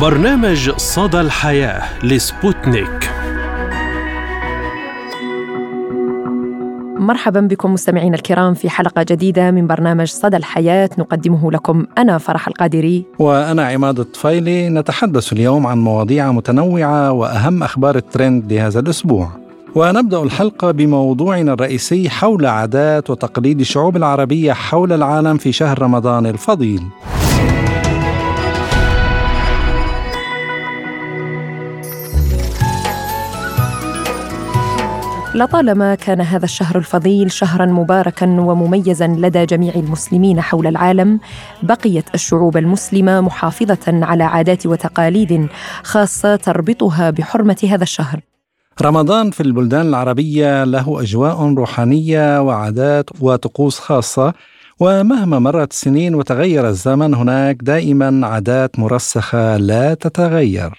برنامج صدى الحياة لسبوتنيك. مرحبا بكم مستمعينا الكرام في حلقة جديدة من برنامج صدى الحياة. نقدمه لكم أنا فرح القادري. وأنا عماد الطفيلي. نتحدث اليوم عن مواضيع متنوعة وأهم أخبار الترند لهذا الأسبوع. ونبدأ الحلقة بموضوعنا الرئيسي حول عادات وتقاليد الشعوب العربية حول العالم في شهر رمضان الفضيل. لطالما كان هذا الشهر الفضيل شهرا مباركا ومميزا لدى جميع المسلمين حول العالم بقيت الشعوب المسلمة محافظة على عادات وتقاليد خاصة تربطها بحرمة هذا الشهر. رمضان في البلدان العربية له أجواء روحانية وعادات وطقوس خاصة ومهما مرت السنين وتغير الزمن هناك دائما عادات مرسخة لا تتغير.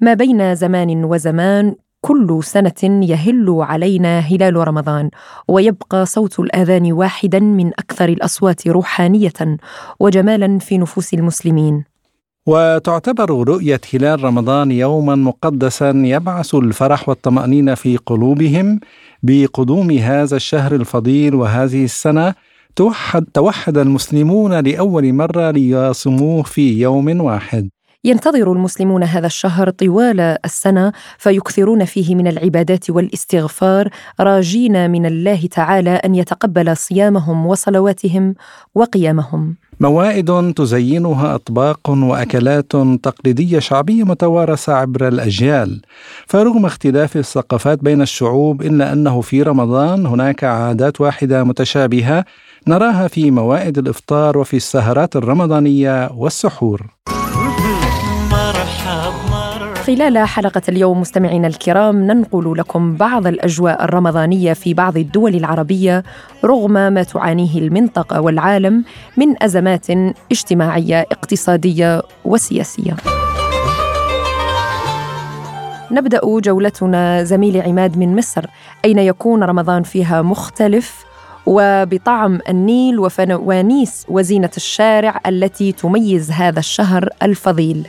ما بين زمان وزمان كل سنة يهل علينا هلال رمضان ويبقى صوت الآذان واحدا من أكثر الأصوات روحانية وجمالا في نفوس المسلمين. وتعتبر رؤية هلال رمضان يوما مقدسا يبعث الفرح والطمأنينة في قلوبهم بقدوم هذا الشهر الفضيل وهذه السنة توحد توحد المسلمون لأول مرة ليصوموه في يوم واحد. ينتظر المسلمون هذا الشهر طوال السنة فيكثرون فيه من العبادات والاستغفار راجين من الله تعالى أن يتقبل صيامهم وصلواتهم وقيامهم. موائد تزينها أطباق وأكلات تقليدية شعبية متوارثة عبر الأجيال. فرغم اختلاف الثقافات بين الشعوب إلا أنه في رمضان هناك عادات واحدة متشابهة نراها في موائد الإفطار وفي السهرات الرمضانية والسحور. خلال حلقة اليوم مستمعينا الكرام ننقل لكم بعض الأجواء الرمضانية في بعض الدول العربية رغم ما تعانيه المنطقة والعالم من أزمات اجتماعية اقتصادية وسياسية. نبدأ جولتنا زميل عماد من مصر. أين يكون رمضان فيها مختلف؟ وبطعم النيل وفوانيس وزينة الشارع التي تميز هذا الشهر الفضيل.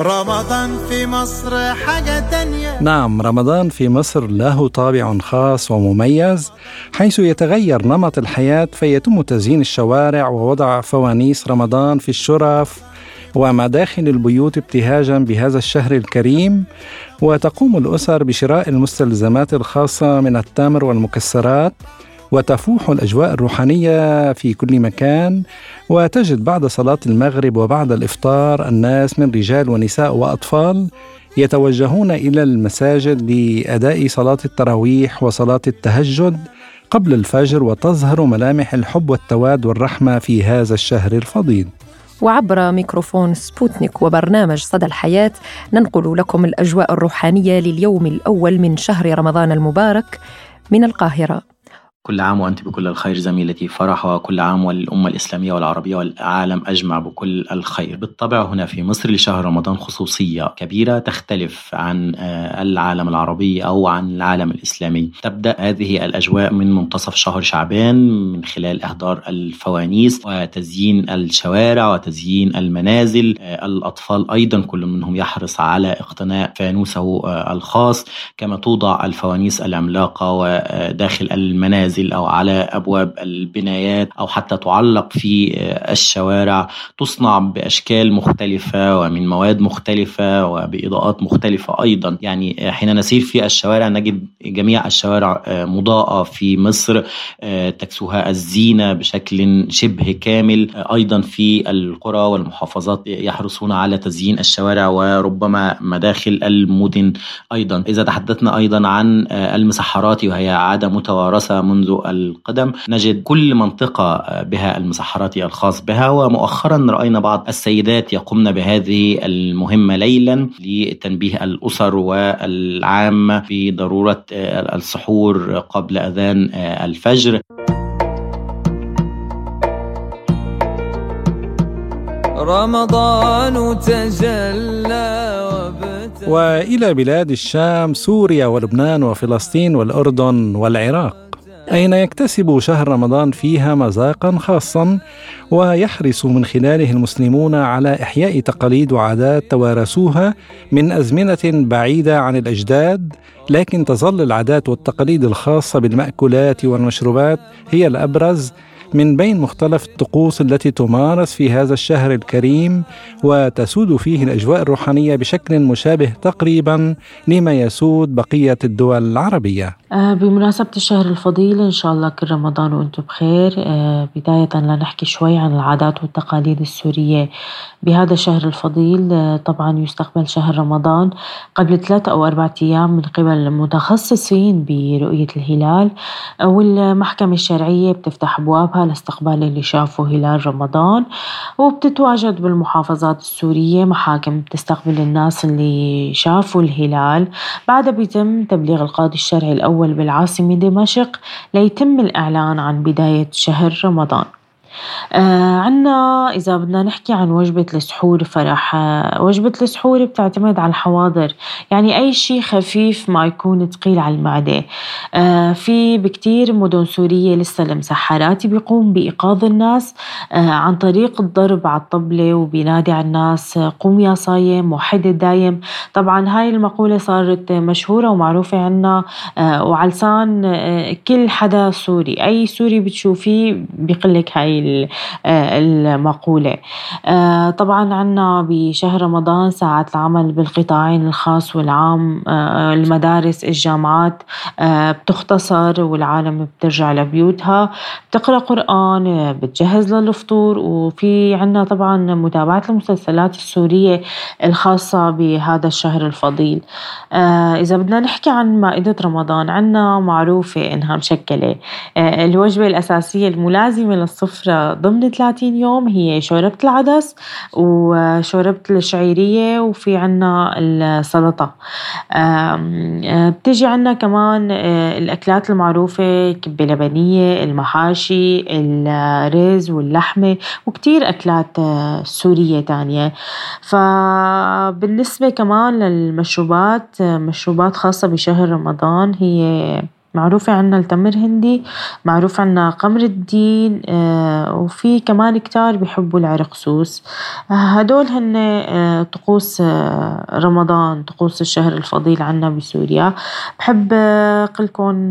رمضان في مصر حاجة تانية. نعم رمضان في مصر له طابع خاص ومميز. حيث يتغير نمط الحياة فيتم تزيين الشوارع ووضع فوانيس رمضان في الشرف ومداخل البيوت ابتهاجا بهذا الشهر الكريم. وتقوم الأسر بشراء المستلزمات الخاصة من التمر والمكسرات. وتفوح الأجواء الروحانية في كل مكان وتجد بعد صلاة المغرب وبعد الإفطار الناس من رجال ونساء وأطفال يتوجهون إلى المساجد لأداء صلاة التراويح وصلاة التهجد قبل الفجر وتظهر ملامح الحب والتواد والرحمة في هذا الشهر الفضيل. وعبر ميكروفون سبوتنيك وبرنامج صدى الحياة ننقل لكم الأجواء الروحانية لليوم الأول من شهر رمضان المبارك من القاهرة. كل عام وأنت بكل الخير زميلتي فرح وكل عام والأمة الإسلامية والعربية والعالم أجمع بكل الخير. بالطبع هنا في مصر لشهر رمضان خصوصية كبيرة تختلف عن آه، العالم العربي أو عن العالم الإسلامي. تبدأ هذه الأجواء من منتصف شهر شعبان من خلال إهدار الفوانيس وتزيين الشوارع وتزيين المنازل. آه، الأطفال أيضا كل منهم يحرص على اقتناء فانوسه آه، الخاص. كما توضع الفوانيس العملاقة وداخل المنازل. المنازل أو على أبواب البنايات أو حتى تعلق في الشوارع. تصنع بأشكال مختلفة ومن مواد مختلفة وبإضاءات مختلفة أيضا. يعني حين نسير في الشوارع نجد جميع الشوارع مضاءة في مصر تكسوها الزينة بشكل شبه كامل. أيضا في القرى والمحافظات يحرصون على تزيين الشوارع وربما مداخل المدن أيضا. إذا تحدثنا أيضا عن المسحرات وهي عادة متوارثة منذ منذ القدم نجد كل منطقة بها المسحرات الخاص بها ومؤخرا رأينا بعض السيدات يقمن بهذه المهمة ليلا لتنبيه الأسر والعامة بضرورة السحور قبل أذان الفجر. رمضان تجلى وإلى بلاد الشام سوريا ولبنان وفلسطين والأردن والعراق. أين يكتسب شهر رمضان فيها مذاقا خاصا ويحرص من خلاله المسلمون على إحياء تقاليد وعادات توارثوها من أزمنة بعيدة عن الأجداد لكن تظل العادات والتقاليد الخاصة بالمأكولات والمشروبات هي الأبرز من بين مختلف الطقوس التي تمارس في هذا الشهر الكريم وتسود فيه الأجواء الروحانية بشكل مشابه تقريبا لما يسود بقية الدول العربية. آه، بمناسبة الشهر الفضيل إن شاء الله كل رمضان وأنتم بخير آه، بداية لنحكي شوي عن العادات والتقاليد السورية بهذا الشهر الفضيل آه، طبعا يستقبل شهر رمضان قبل ثلاثة أو أربعة أيام من قبل المتخصصين برؤية الهلال والمحكمة الشرعية بتفتح أبوابها لاستقبال اللي شافوا هلال رمضان وبتتواجد بالمحافظات السورية محاكم بتستقبل الناس اللي شافوا الهلال. بعدها بيتم تبليغ القاضي الشرعي الأول بالعاصمة دمشق ليتم الإعلان عن بداية شهر رمضان. آه عنا إذا بدنا نحكي عن وجبة السحور فرح آه وجبة السحور بتعتمد على الحواضر. يعني أي شيء خفيف ما يكون ثقيل على المعدة. آه في بكتير مدن سورية لسه المسحراتي بيقوم بإيقاظ الناس آه عن طريق الضرب على الطبلة وبينادي على الناس قوم يا صايم وحد الدايم. طبعا هاي المقولة صارت مشهورة ومعروفة عنا آه وعلى لسان آه كل حدا سوري. أي سوري بتشوفيه بيقلك هاي آه، المقولة. آه، طبعا عنا بشهر رمضان ساعات العمل بالقطاعين الخاص والعام آه، المدارس الجامعات بتختصر والعالم بترجع لبيوتها. بتقرأ قرآن بتجهز للفطور وفي عنا طبعا متابعة المسلسلات السورية الخاصة بهذا الشهر الفضيل. إذا بدنا نحكي عن مائدة رمضان عنا معروفة إنها مشكلة. الوجبة الأساسية الملازمة للسفرة ضمن 30 يوم هي شوربة العدس وشوربة الشعيرية وفي عنا السلطة. بتجي عنا كمان آه، الأكلات المعروفة كبة لبنية المحاشي الرز واللحمة وكتير أكلات آه، سورية تانية. فبالنسبة كمان للمشروبات آه، مشروبات خاصة بشهر رمضان هي معروفة عنا التمر هندي معروف عنا قمر الدين آه، وفي كمان كتار بيحبوا العرقسوس هدول هن آه، طقوس آه، رمضان طقوس الشهر الفضيل عنا بسوريا. بحب قلكم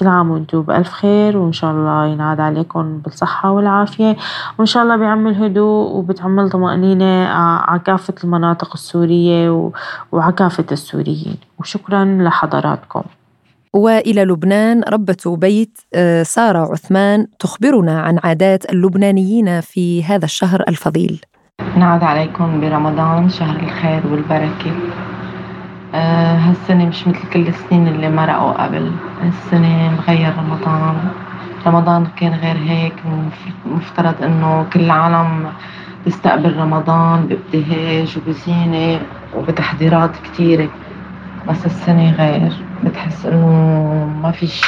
كل عام وأنتم بألف خير وإن شاء الله ينعاد عليكم بالصحة والعافية. وإن شاء الله بيعم الهدوء وبتعمل طمأنينة على كافة المناطق السورية وعلى كافة السوريين. وشكرا لحضراتكم. وإلى لبنان ربة بيت آه، سارة عثمان تخبرنا عن عادات اللبنانيين في هذا الشهر الفضيل. نعد عليكم برمضان شهر الخير والبركة. آه هالسنة مش مثل كل السنين اللي مرقوا قبل السنة مغير رمضان رمضان كان غير هيك مفترض إنه كل العالم تستقبل رمضان بابتهاج وبزينة وبتحضيرات كتيرة بس السنة غير بتحس إنه ما فيش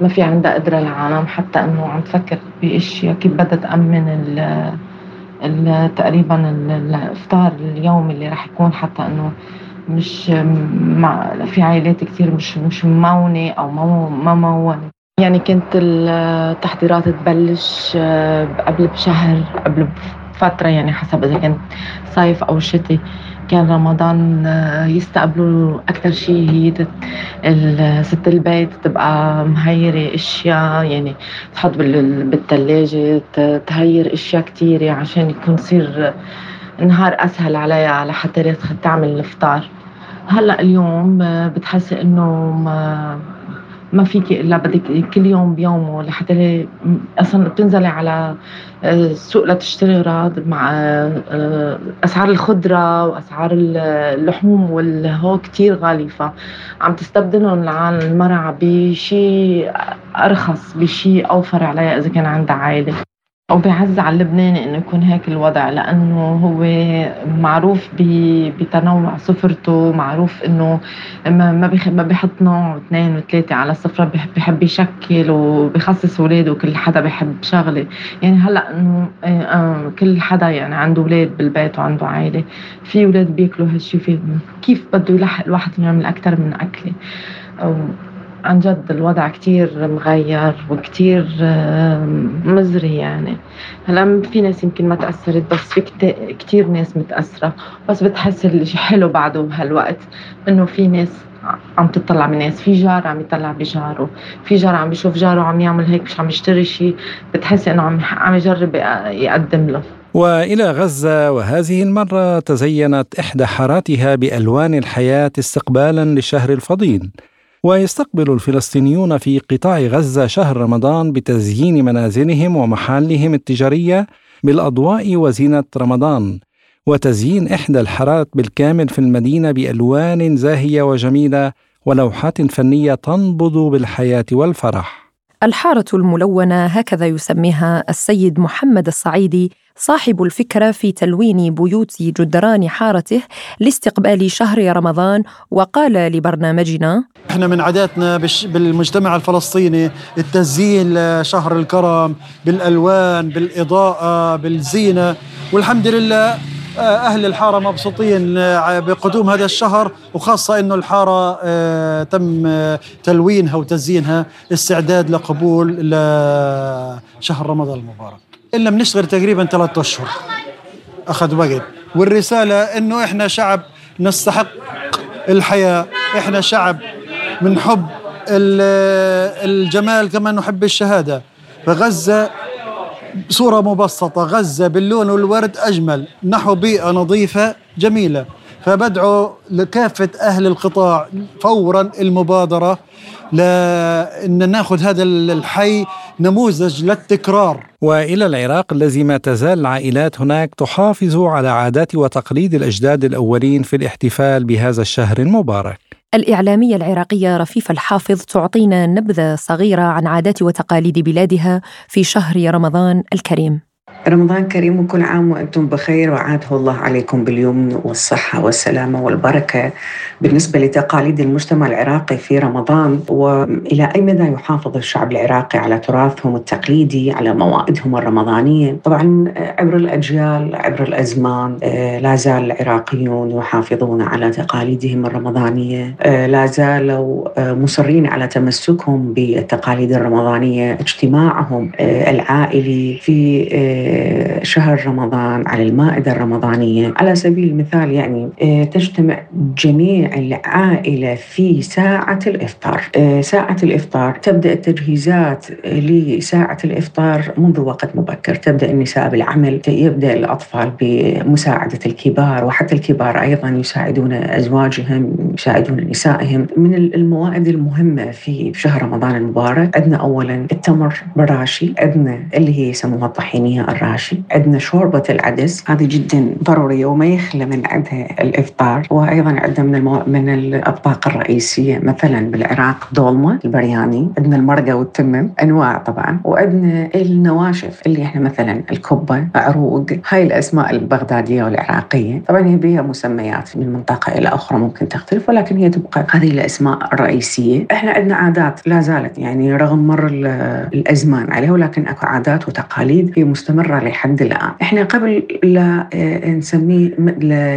ما في عندها قدرة العالم حتى إنه عم تفكر باشياء كيف بدها تأمن ال تقريبا الإفطار اليومي اللي راح يكون حتى إنه مش مع في عائلات كثير مش مش ممونة أو ما ممونة. يعني كانت التحضيرات تبلش قبل بشهر قبل بفترة يعني حسب إذا كان صيف أو شتي كان رمضان آه، يستقبلوا أكثر شيء هي ست البيت تبقى مهيرة أشياء يعني تحط بالثلاجة تهير أشياء كثيرة عشان يكون يصير النهار أسهل عليها لحتى تعمل الإفطار. هلأ اليوم آه، بتحسي إنه ما فيك إلا بدك كل يوم بيومه لحتى أصلا بتنزلي على السوق آه، لتشتري أغراض مع آه، أسعار الخضرة وأسعار اللحوم والهو كتير غالي فعم تستبدلهم العالم المرأة بشيء أرخص بشيء أوفر عليها إذا كان عندها عائلة. أو على اللبناني إنه يكون هيك الوضع لأنه هو معروف بتنوع سفرته معروف إنه ما ما بيحط نوع واثنين وثلاثة على السفرة بحب يشكل وبخصص أولاده وكل حدا بحب شغلة. يعني هلأ إنه آه، كل حدا يعني عنده أولاد بالبيت وعنده عائلة في أولاد بياكلوا هالشي في كيف بده يلحق الواحد يعمل أكثر من أكلة؟ عن جد الوضع كتير مغير وكتير مزري يعني. هلا في ناس يمكن ما تأثرت بس في كتير ناس متأثرة. بس بتحس الشيء حلو بعده بهالوقت إنه في ناس عم تطلع من ناس في جار عم يطلع بجاره. في جار عم بيشوف جاره عم يعمل هيك مش عم يشتري شيء بتحس إنه عم عم يجرب يقدم له. وإلى غزة وهذه المرة تزينت إحدى حاراتها بألوان الحياة استقبالا للشهر الفضيل. ويستقبل الفلسطينيون في قطاع غزة شهر رمضان بتزيين منازلهم ومحالهم التجارية بالأضواء وزينة رمضان وتزيين إحدى الحارات بالكامل في المدينة بألوان زاهية وجميلة ولوحات فنية تنبض بالحياة والفرح. الحارة الملونة هكذا يسميها السيد محمد الصعيدي صاحب الفكرة في تلوين بيوت جدران حارته لاستقبال شهر رمضان وقال لبرنامجنا إحنا من عاداتنا بالمجتمع الفلسطيني التزيين لشهر الكرم بالألوان بالإضاءة بالزينة والحمد لله آه، أهل الحارة مبسوطين آه، بقدوم هذا الشهر وخاصة أنه الحارة آه، تم تلوينها وتزيينها استعداد لقبول لشهر رمضان المبارك. إلا بنشتغل تقريبا ثلاثة أشهر. أخذ وقت. والرسالة أنه إحنا شعب نستحق الحياة. إحنا شعب من حب الجمال كما نحب الشهادة. فغزة بصورة مبسطة. غزة باللون والورد أجمل. نحو بيئة نظيفة جميلة. فبدعو لكافة أهل القطاع فورا المبادرة لأن ناخذ هذا الحي نموذج للتكرار. وإلى العراق الذي ما تزال العائلات هناك تحافظ على عادات وتقاليد الأجداد الأولين في الاحتفال بهذا الشهر المبارك. الإعلامية العراقية رفيفة الحافظ تعطينا نبذة صغيرة عن عادات وتقاليد بلادها في شهر رمضان الكريم. رمضان كريم وكل عام وأنتم بخير وعاده الله عليكم باليمن والصحة والسلامة والبركة بالنسبة لتقاليد المجتمع العراقي في رمضان وإلى أي مدى يحافظ الشعب العراقي على تراثهم التقليدي على موائدهم الرمضانية؟ طبعا عبر الأجيال عبر الأزمان آه، لا زال العراقيون يحافظون على تقاليدهم الرمضانية. آه، لا زالوا آه، مصرين على تمسكهم بالتقاليد الرمضانية اجتماعهم العائلي في شهر رمضان على المائدة الرمضانية. على سبيل المثال يعني آه، تجتمع جميع العائلة في ساعة الإفطار. آه، ساعة الإفطار تبدأ التجهيزات لساعة الإفطار منذ وقت مبكر. تبدأ النساء بالعمل يبدأ الأطفال بمساعدة الكبار وحتى الكبار أيضا يساعدون أزواجهم يساعدون نسائهم. من الموائد المهمة في شهر رمضان المبارك عندنا أولا التمر براشي عندنا اللي هي يسموها الطحينية الراشي عندنا شوربة العدس. هذه جدا ضرورية وما يخلى من عندها الإفطار. وأيضا عندنا من المو... من الأطباق الرئيسية مثلا بالعراق دولمة البرياني. عندنا المرقة والتمم أنواع طبعا. وعندنا النواشف اللي إحنا مثلا الكبة عروق. هاي الأسماء البغدادية والعراقية. طبعا هي بها مسميات من منطقة إلى أخرى ممكن تختلف ولكن هي تبقى هذه الأسماء الرئيسية. إحنا عندنا عادات لا زالت يعني رغم مر الأزمان عليها ولكن أكو عادات وتقاليد هي مستمرة مستمرة لحد الآن. إحنا قبل لا آه، نسميه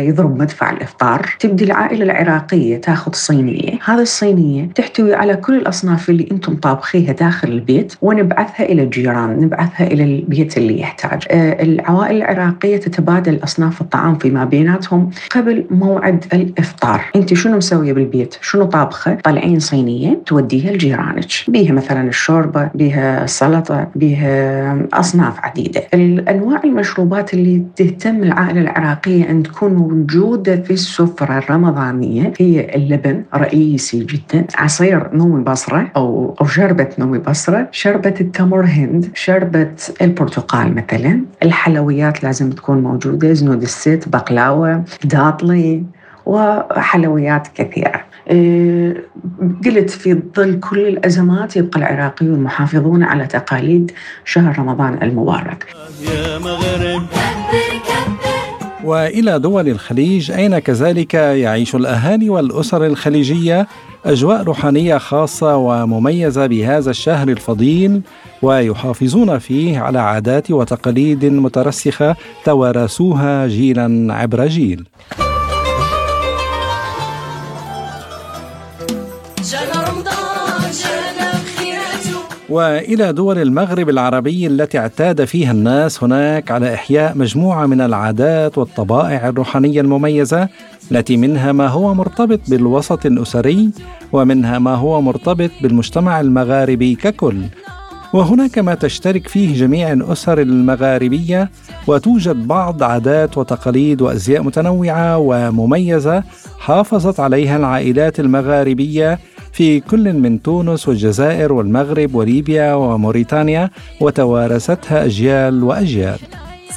يضرب مدفع الإفطار تبدي العائلة العراقية تاخذ صينية. هذه الصينية تحتوي على كل الأصناف اللي أنتم طابخيها داخل البيت ونبعثها إلى الجيران نبعثها إلى البيت اللي يحتاج. آه، العوائل العراقية تتبادل أصناف الطعام فيما بيناتهم قبل موعد الإفطار. أنت شنو مسوية بالبيت؟ شنو طابخة؟ طلعين صينية توديها لجيرانك. بيها مثلا الشوربة بيها السلطة بيها أصناف عديدة. الأنواع المشروبات اللي تهتم العائلة العراقية أن تكون موجودة في السفرة الرمضانية. هي اللبن رئيسي جدا. عصير نومي بصرة أو أو شربة نومي بصرة. شربة التمر هند. شربة البرتقال مثلا. الحلويات لازم تكون موجودة. زنود الست بقلاوة داطلي وحلويات كثيرة. قلت في ظل كل الأزمات يبقى العراقيون محافظون على تقاليد شهر رمضان المبارك. يا مغرب. وإلى دول الخليج أين كذلك يعيش الأهالي والأسر الخليجية؟ أجواء روحانية خاصة ومميزة بهذا الشهر الفضيل ويحافظون فيه على عادات وتقاليد مترسخة توارثوها جيلا عبر جيل. وإلى دول المغرب العربي التي اعتاد فيها الناس هناك على إحياء مجموعة من العادات والطبائع الروحانية المميزة التي منها ما هو مرتبط بالوسط الأسري ومنها ما هو مرتبط بالمجتمع المغاربي ككل. وهناك ما تشترك فيه جميع الأسر المغاربية وتوجد بعض عادات وتقاليد وأزياء متنوعة ومميزة حافظت عليها العائلات المغاربية في كل من تونس والجزائر والمغرب وليبيا وموريتانيا وتوارثتها أجيال وأجيال.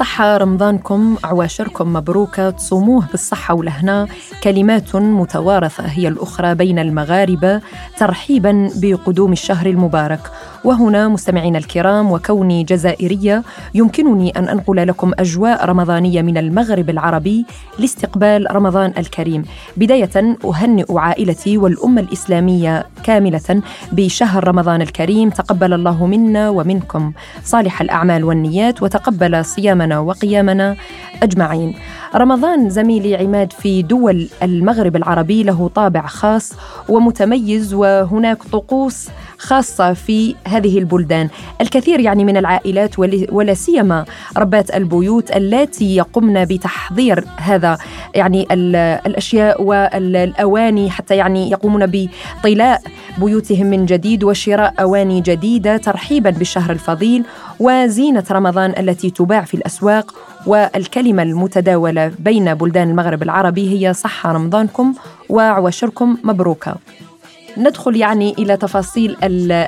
صحة رمضانكم عواشركم مبروكة تصوموه بالصحة والهنا كلمات متوارثة هي الأخرى بين المغاربة ترحيبا بقدوم الشهر المبارك. وهنا مستمعينا الكرام وكوني جزائرية يمكنني أن أنقل لكم أجواء رمضانية من المغرب العربي لاستقبال رمضان الكريم. بداية أهنئ عائلتي والأمة الإسلامية كاملة بشهر رمضان الكريم. تقبل الله منا ومنكم صالح الأعمال والنيات وتقبل صيامنا وقيامنا أجمعين. رمضان زميلي عماد في دول المغرب العربي له طابع خاص ومتميز وهناك طقوس خاصة في هذه البلدان. الكثير يعني من العائلات ولا سيما ربات البيوت اللاتي يقمن بتحضير هذا يعني الأشياء والأواني حتى يعني يقومون بطلاء بيوتهم من جديد وشراء أواني جديدة ترحيبا بالشهر الفضيل وزينة رمضان التي تباع في الأسواق والكلمة المتداولة بين بلدان المغرب العربي هي صحة رمضانكم وعواشركم مبروكة. ندخل يعني إلى تفاصيل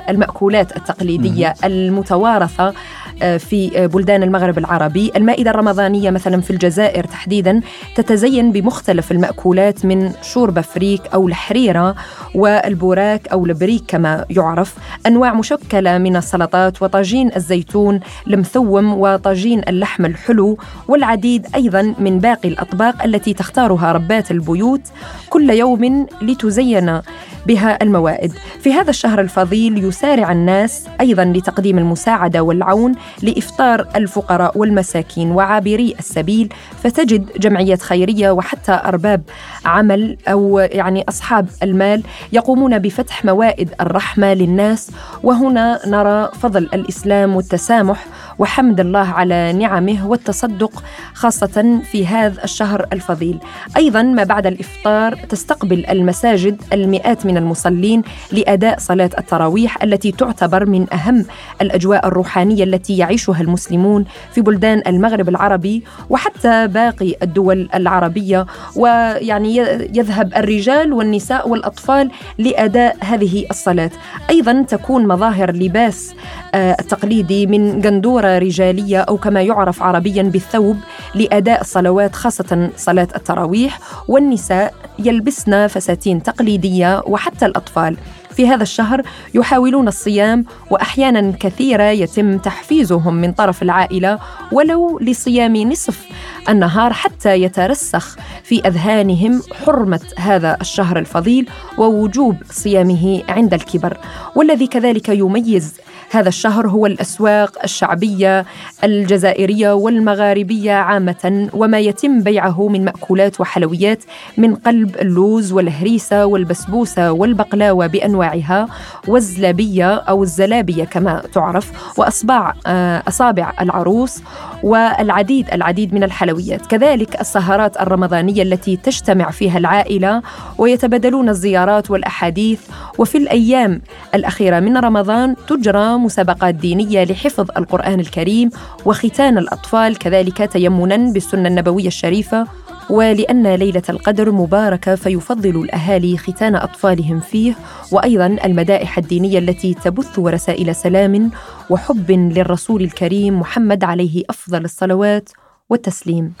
المأكولات التقليدية المتوارثة آه، في بلدان المغرب العربي. المائدة الرمضانية مثلا في الجزائر تحديدا تتزين بمختلف المأكولات من شوربه فريك أو الحريرة والبوراك أو البريك كما يعرف. أنواع مشكلة من السلطات وطاجين الزيتون المثوم وطاجين اللحم الحلو والعديد أيضا من باقي الأطباق التي تختارها ربات البيوت كل يوم لتزين بها الموائد. في هذا الشهر الفضيل يسارع الناس أيضا لتقديم المساعدة والعون لإفطار الفقراء والمساكين وعابري السبيل فتجد جمعيات خيرية وحتى أرباب عمل أو يعني أصحاب المال يقومون بفتح موائد الرحمة للناس. وهنا نرى فضل الإسلام والتسامح وحمد الله على نعمه والتصدق خاصة في هذا الشهر الفضيل. أيضا ما بعد الإفطار تستقبل المساجد المئات من المصلين لأداء صلاة التراويح التي تعتبر من أهم الأجواء الروحانية التي يعيشها المسلمون في بلدان المغرب العربي وحتى باقي الدول العربية. ويعني يذهب الرجال والنساء والأطفال لأداء هذه الصلاة. أيضا تكون مظاهر لباس آه، التقليدي من قندوره رجالية أو كما يعرف عربيا بالثوب لأداء الصلوات خاصة صلاة التراويح والنساء يلبسن فساتين تقليدية وحتى الأطفال. في هذا الشهر يحاولون الصيام واحيانا كثيرة يتم تحفيزهم من طرف العائلة ولو لصيام نصف النهار حتى يترسخ في أذهانهم حرمة هذا الشهر الفضيل ووجوب صيامه عند الكبر. والذي كذلك يميز هذا الشهر هو الأسواق الشعبية الجزائرية والمغاربية عامة وما يتم بيعه من مأكولات وحلويات من قلب اللوز والهريسة والبسبوسة والبقلاوة بأنواعها والزلابية أو الزلابية كما تعرف واصبع آه، أصابع العروس والعديد العديد من الحلويات. كذلك السهرات الرمضانية التي تجتمع فيها العائلة ويتبادلون الزيارات والأحاديث وفي الأيام الأخيرة من رمضان تجرى مسابقات دينية لحفظ القرآن الكريم وختان الأطفال كذلك تيمنا بالسنة النبوية الشريفة. ولأن ليلة القدر مباركة فيفضل الأهالي ختان أطفالهم فيه. وأيضا المدائح الدينية التي تبث رسائل سلام وحب للرسول الكريم محمد عليه أفضل الصلوات والتسليم.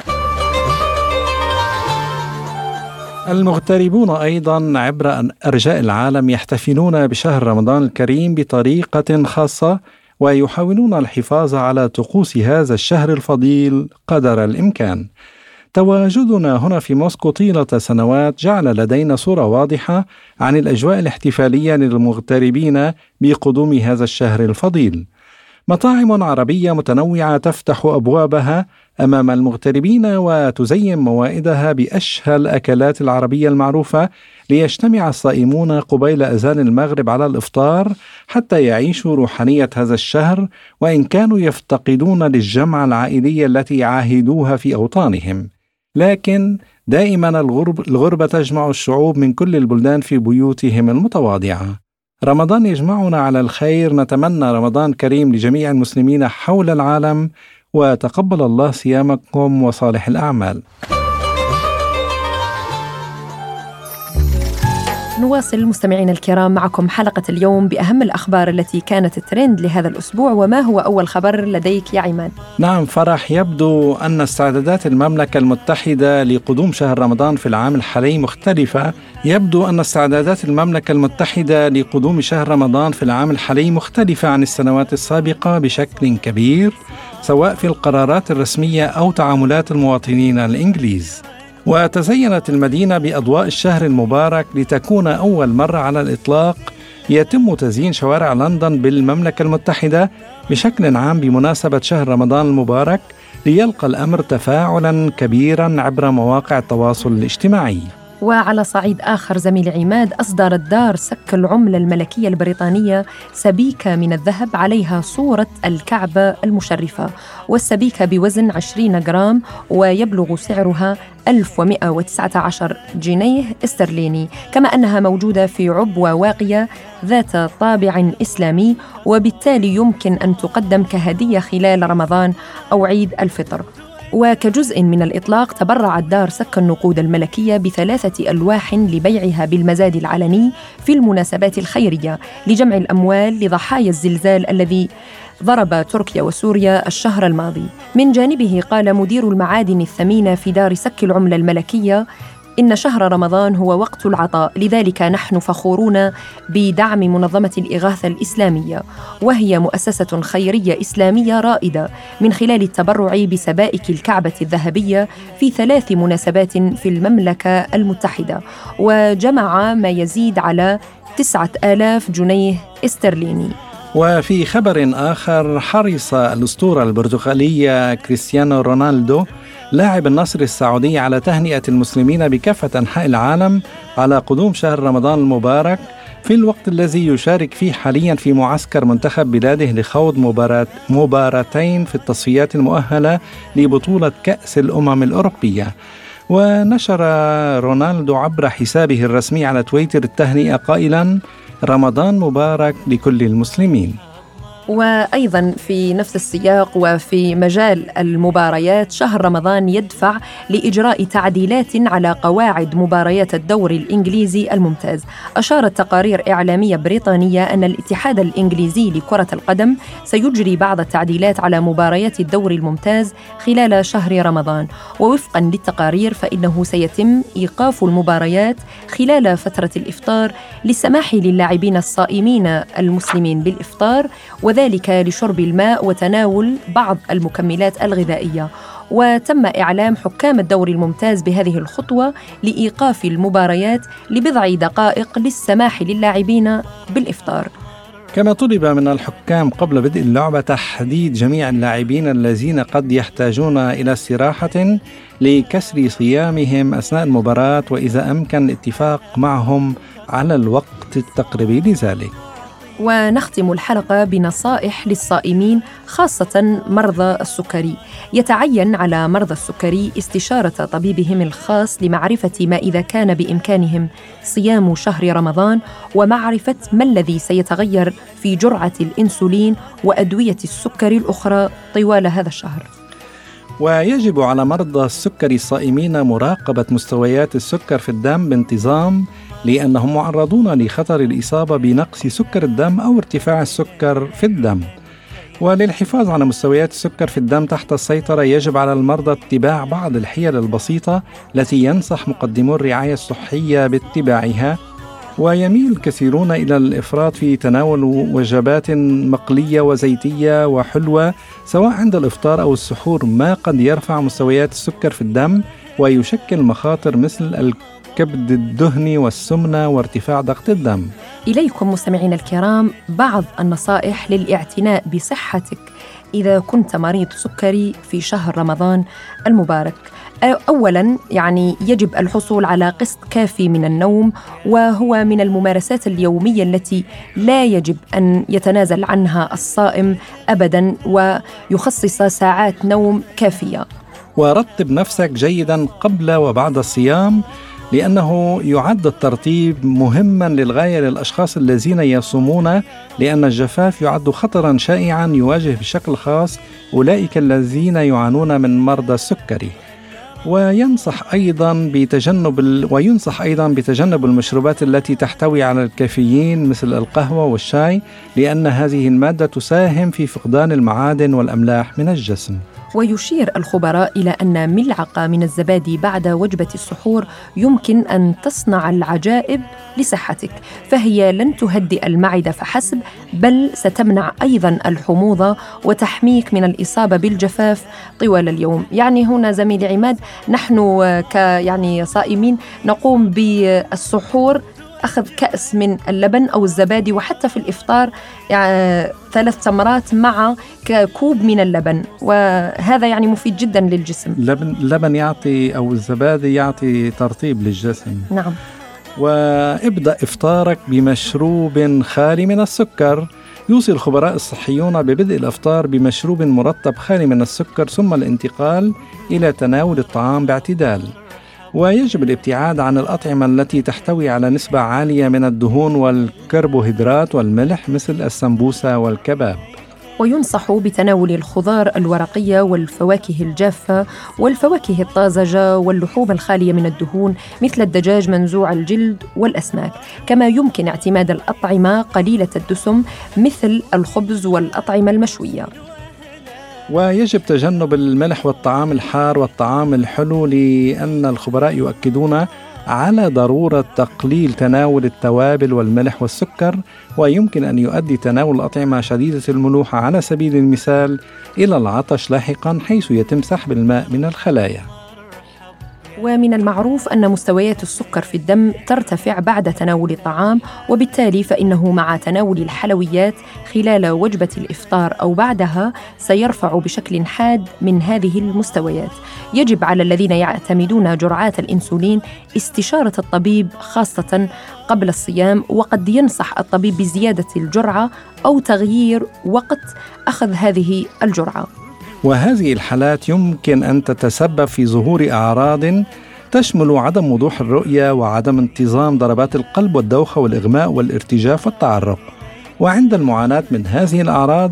المغتربون أيضا عبر أرجاء العالم يحتفلون بشهر رمضان الكريم بطريقة خاصة ويحاولون الحفاظ على طقوس هذا الشهر الفضيل قدر الإمكان. تواجدنا هنا في موسكو طيلة سنوات جعل لدينا صورة واضحة عن الأجواء الاحتفالية للمغتربين بقدوم هذا الشهر الفضيل. مطاعم عربية متنوعة تفتح أبوابها أمام المغتربين وتزين موائدها بأشهى الأكلات العربية المعروفة ليجتمع الصائمون قبيل أذان المغرب على الإفطار حتى يعيشوا روحانية هذا الشهر وإن كانوا يفتقدون للجمعة العائلية التي عاهدوها في أوطانهم. لكن دائما الغرب الغربة تجمع الشعوب من كل البلدان في بيوتهم المتواضعة. رمضان يجمعنا على الخير نتمنى رمضان كريم لجميع المسلمين حول العالم وتقبل الله صيامكم وصالح الأعمال. نواصل مستمعينا الكرام معكم حلقة اليوم بأهم الأخبار التي كانت ترند لهذا الأسبوع وما هو أول خبر لديك يا عماد؟ نعم فرح يبدو أن استعدادات المملكة المتحدة لقدوم شهر رمضان في العام الحالي مختلفة يبدو أن استعدادات المملكة المتحدة لقدوم شهر رمضان في العام الحالي مختلفة عن السنوات السابقة بشكل كبير سواء في القرارات الرسمية أو تعاملات المواطنين الإنجليز وتزينت المدينة بأضواء الشهر المبارك لتكون أول مرة على الإطلاق يتم تزيين شوارع لندن بالمملكة المتحدة بشكل عام بمناسبة شهر رمضان المبارك ليلقى الأمر تفاعلا كبيرا عبر مواقع التواصل الاجتماعي. وعلى صعيد آخر زميل عماد أصدرت دار سك العملة الملكية البريطانية سبيكة من الذهب عليها صورة الكعبة المشرفة. والسبيكة بوزن 20 جرام ويبلغ سعرها 1119 جنيه استرليني. كما أنها موجودة في عبوة واقية ذات طابع إسلامي وبالتالي يمكن أن تقدم كهدية خلال رمضان أو عيد الفطر. وكجزء من الإطلاق تبرعت دار سك النقود الملكية بثلاثة ألواح لبيعها بالمزاد العلني في المناسبات الخيرية لجمع الأموال لضحايا الزلزال الذي ضرب تركيا وسوريا الشهر الماضي. من جانبه قال مدير المعادن الثمينة في دار سك العملة الملكية إن شهر رمضان هو وقت العطاء لذلك نحن فخورون بدعم منظمة الإغاثة الإسلامية وهي مؤسسة خيرية إسلامية رائدة من خلال التبرع بسبائك الكعبة الذهبية في ثلاث مناسبات في المملكة المتحدة وجمع ما يزيد على تسعة آلاف جنيه استرليني. وفي خبر آخر حرص الأسطورة البرتغالية كريستيانو رونالدو لاعب النصر السعودي على تهنئة المسلمين بكافة أنحاء العالم على قدوم شهر رمضان المبارك في الوقت الذي يشارك فيه حاليا في معسكر منتخب بلاده لخوض مباراة مباراتين في التصفيات المؤهلة لبطولة كأس الأمم الأوروبية. ونشر رونالدو عبر حسابه الرسمي على تويتر التهنئة قائلا رمضان مبارك لكل المسلمين. وأيضا في نفس السياق وفي مجال المباريات شهر رمضان يدفع لإجراء تعديلات على قواعد مباريات الدوري الإنجليزي الممتاز. أشارت تقارير إعلامية بريطانية أن الاتحاد الإنجليزي لكرة القدم سيجري بعض التعديلات على مباريات الدوري الممتاز خلال شهر رمضان. ووفقا للتقارير فإنه سيتم إيقاف المباريات خلال فترة الإفطار للسماح للاعبين الصائمين المسلمين بالإفطار وذلك لشرب الماء وتناول بعض المكملات الغذائية وتم إعلام حكام الدوري الممتاز بهذه الخطوة لإيقاف المباريات لبضع دقائق للسماح للاعبين بالإفطار كما طلب من الحكام قبل بدء اللعبة تحديد جميع اللاعبين الذين قد يحتاجون إلى استراحة لكسر صيامهم أثناء المباراة وإذا أمكن الاتفاق معهم على الوقت التقريبي لذلك. ونختم الحلقة بنصائح للصائمين خاصة مرضى السكري. يتعين على مرضى السكري استشارة طبيبهم الخاص لمعرفة ما إذا كان بإمكانهم. صيام شهر رمضان ومعرفة ما الذي سيتغير في جرعة الإنسولين وأدوية السكر الأخرى طوال هذا الشهر. ويجب على مرضى السكر الصائمين مراقبة مستويات السكر في الدم بانتظام لأنهم معرضون لخطر الإصابة بنقص سكر الدم أو ارتفاع السكر في الدم. وللحفاظ على مستويات السكر في الدم تحت السيطرة يجب على المرضى اتباع بعض الحيل البسيطة التي ينصح مقدمو الرعاية الصحية باتباعها. ويميل الكثيرون إلى الإفراط في تناول وجبات مقلية وزيتية وحلوة سواء عند الإفطار أو السحور ما قد يرفع مستويات السكر في الدم ويشكل مخاطر مثل الكبد الدهني والسمنة وارتفاع ضغط الدم. إليكم مستمعينا الكرام بعض النصائح للاعتناء بصحتك إذا كنت مريض سكري في شهر رمضان المبارك. اولا يعني يجب الحصول على قسط كافي من النوم وهو من الممارسات اليومية التي لا يجب أن يتنازل عنها الصائم ابدا ويخصص ساعات نوم كافية. ورتب نفسك جيدا قبل وبعد الصيام. لأنه يعد الترتيب مهما للغاية للأشخاص الذين يصومون لأن الجفاف يعد خطرا شائعا يواجه بشكل خاص أولئك الذين يعانون من مرضى السكري. وينصح أيضا بتجنب ال... وينصح أيضا بتجنب المشروبات التي تحتوي على الكافيين مثل القهوة والشاي لأن هذه المادة تساهم في فقدان المعادن والأملاح من الجسم. ويشير الخبراء إلى أن ملعقة من الزبادي بعد وجبة السحور يمكن أن تصنع العجائب لصحتك فهي لن تهدئ المعدة فحسب بل ستمنع أيضا الحموضة وتحميك من الإصابة بالجفاف طوال اليوم. يعني هنا زميلي عماد نحن ك يعني صائمين نقوم بالسحور أخذ كأس من اللبن أو الزبادي وحتى في الإفطار يعني ثلاث تمرات مع كوب من اللبن وهذا يعني مفيد جدا للجسم. اللبن اللبن يعطي أو الزبادي يعطي ترطيب للجسم. نعم. وابدأ إفطارك بمشروب خالي من السكر. يوصي الخبراء الصحيون ببدء الأفطار بمشروب مرطب خالي من السكر ثم الانتقال إلى تناول الطعام باعتدال. ويجب الابتعاد عن الأطعمة التي تحتوي على نسبة عالية من الدهون والكربوهيدرات والملح مثل السمبوسة والكباب. وينصح بتناول الخضار الورقية والفواكه الجافة والفواكه الطازجة واللحوم الخالية من الدهون مثل الدجاج منزوع الجلد والأسماك. كما يمكن اعتماد الأطعمة قليلة الدسم مثل الخبز والأطعمة المشوية. ويجب تجنب الملح والطعام الحار والطعام الحلو لأن الخبراء يؤكدون على ضرورة تقليل تناول التوابل والملح والسكر ويمكن أن يؤدي تناول الأطعمة شديدة الملوحة على سبيل المثال إلى العطش لاحقا حيث يتم سحب الماء من الخلايا. ومن المعروف أن مستويات السكر في الدم ترتفع بعد تناول الطعام وبالتالي فإنه مع تناول الحلويات خلال وجبة الإفطار أو بعدها سيرفع بشكل حاد من هذه المستويات. يجب على الذين يعتمدون جرعات الإنسولين استشارة الطبيب خاصة قبل الصيام وقد ينصح الطبيب بزيادة الجرعة أو تغيير وقت أخذ هذه الجرعة. وهذه الحالات يمكن أن تتسبب في ظهور أعراض تشمل عدم وضوح الرؤية وعدم انتظام ضربات القلب والدوخة والإغماء والارتجاف والتعرق. وعند المعاناة من هذه الأعراض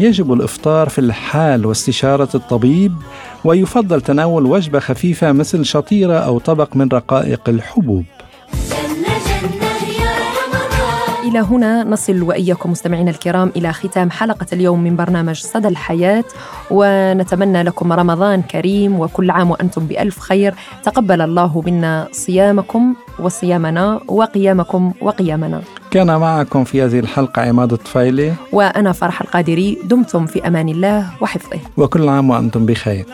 يجب الإفطار في الحال واستشارة الطبيب ويفضل تناول وجبة خفيفة مثل شطيرة أو طبق من رقائق الحبوب. إلى هنا نصل وإياكم مستمعينا الكرام إلى ختام حلقة اليوم من برنامج صدى الحياة ونتمنى لكم رمضان كريم وكل عام وأنتم بألف خير. تقبل الله منا صيامكم وصيامنا وقيامكم وقيامنا. كان معكم في هذه الحلقة عماد الطفيلي. وأنا فرح القادري دمتم في أمان الله وحفظه. وكل عام وأنتم بخير.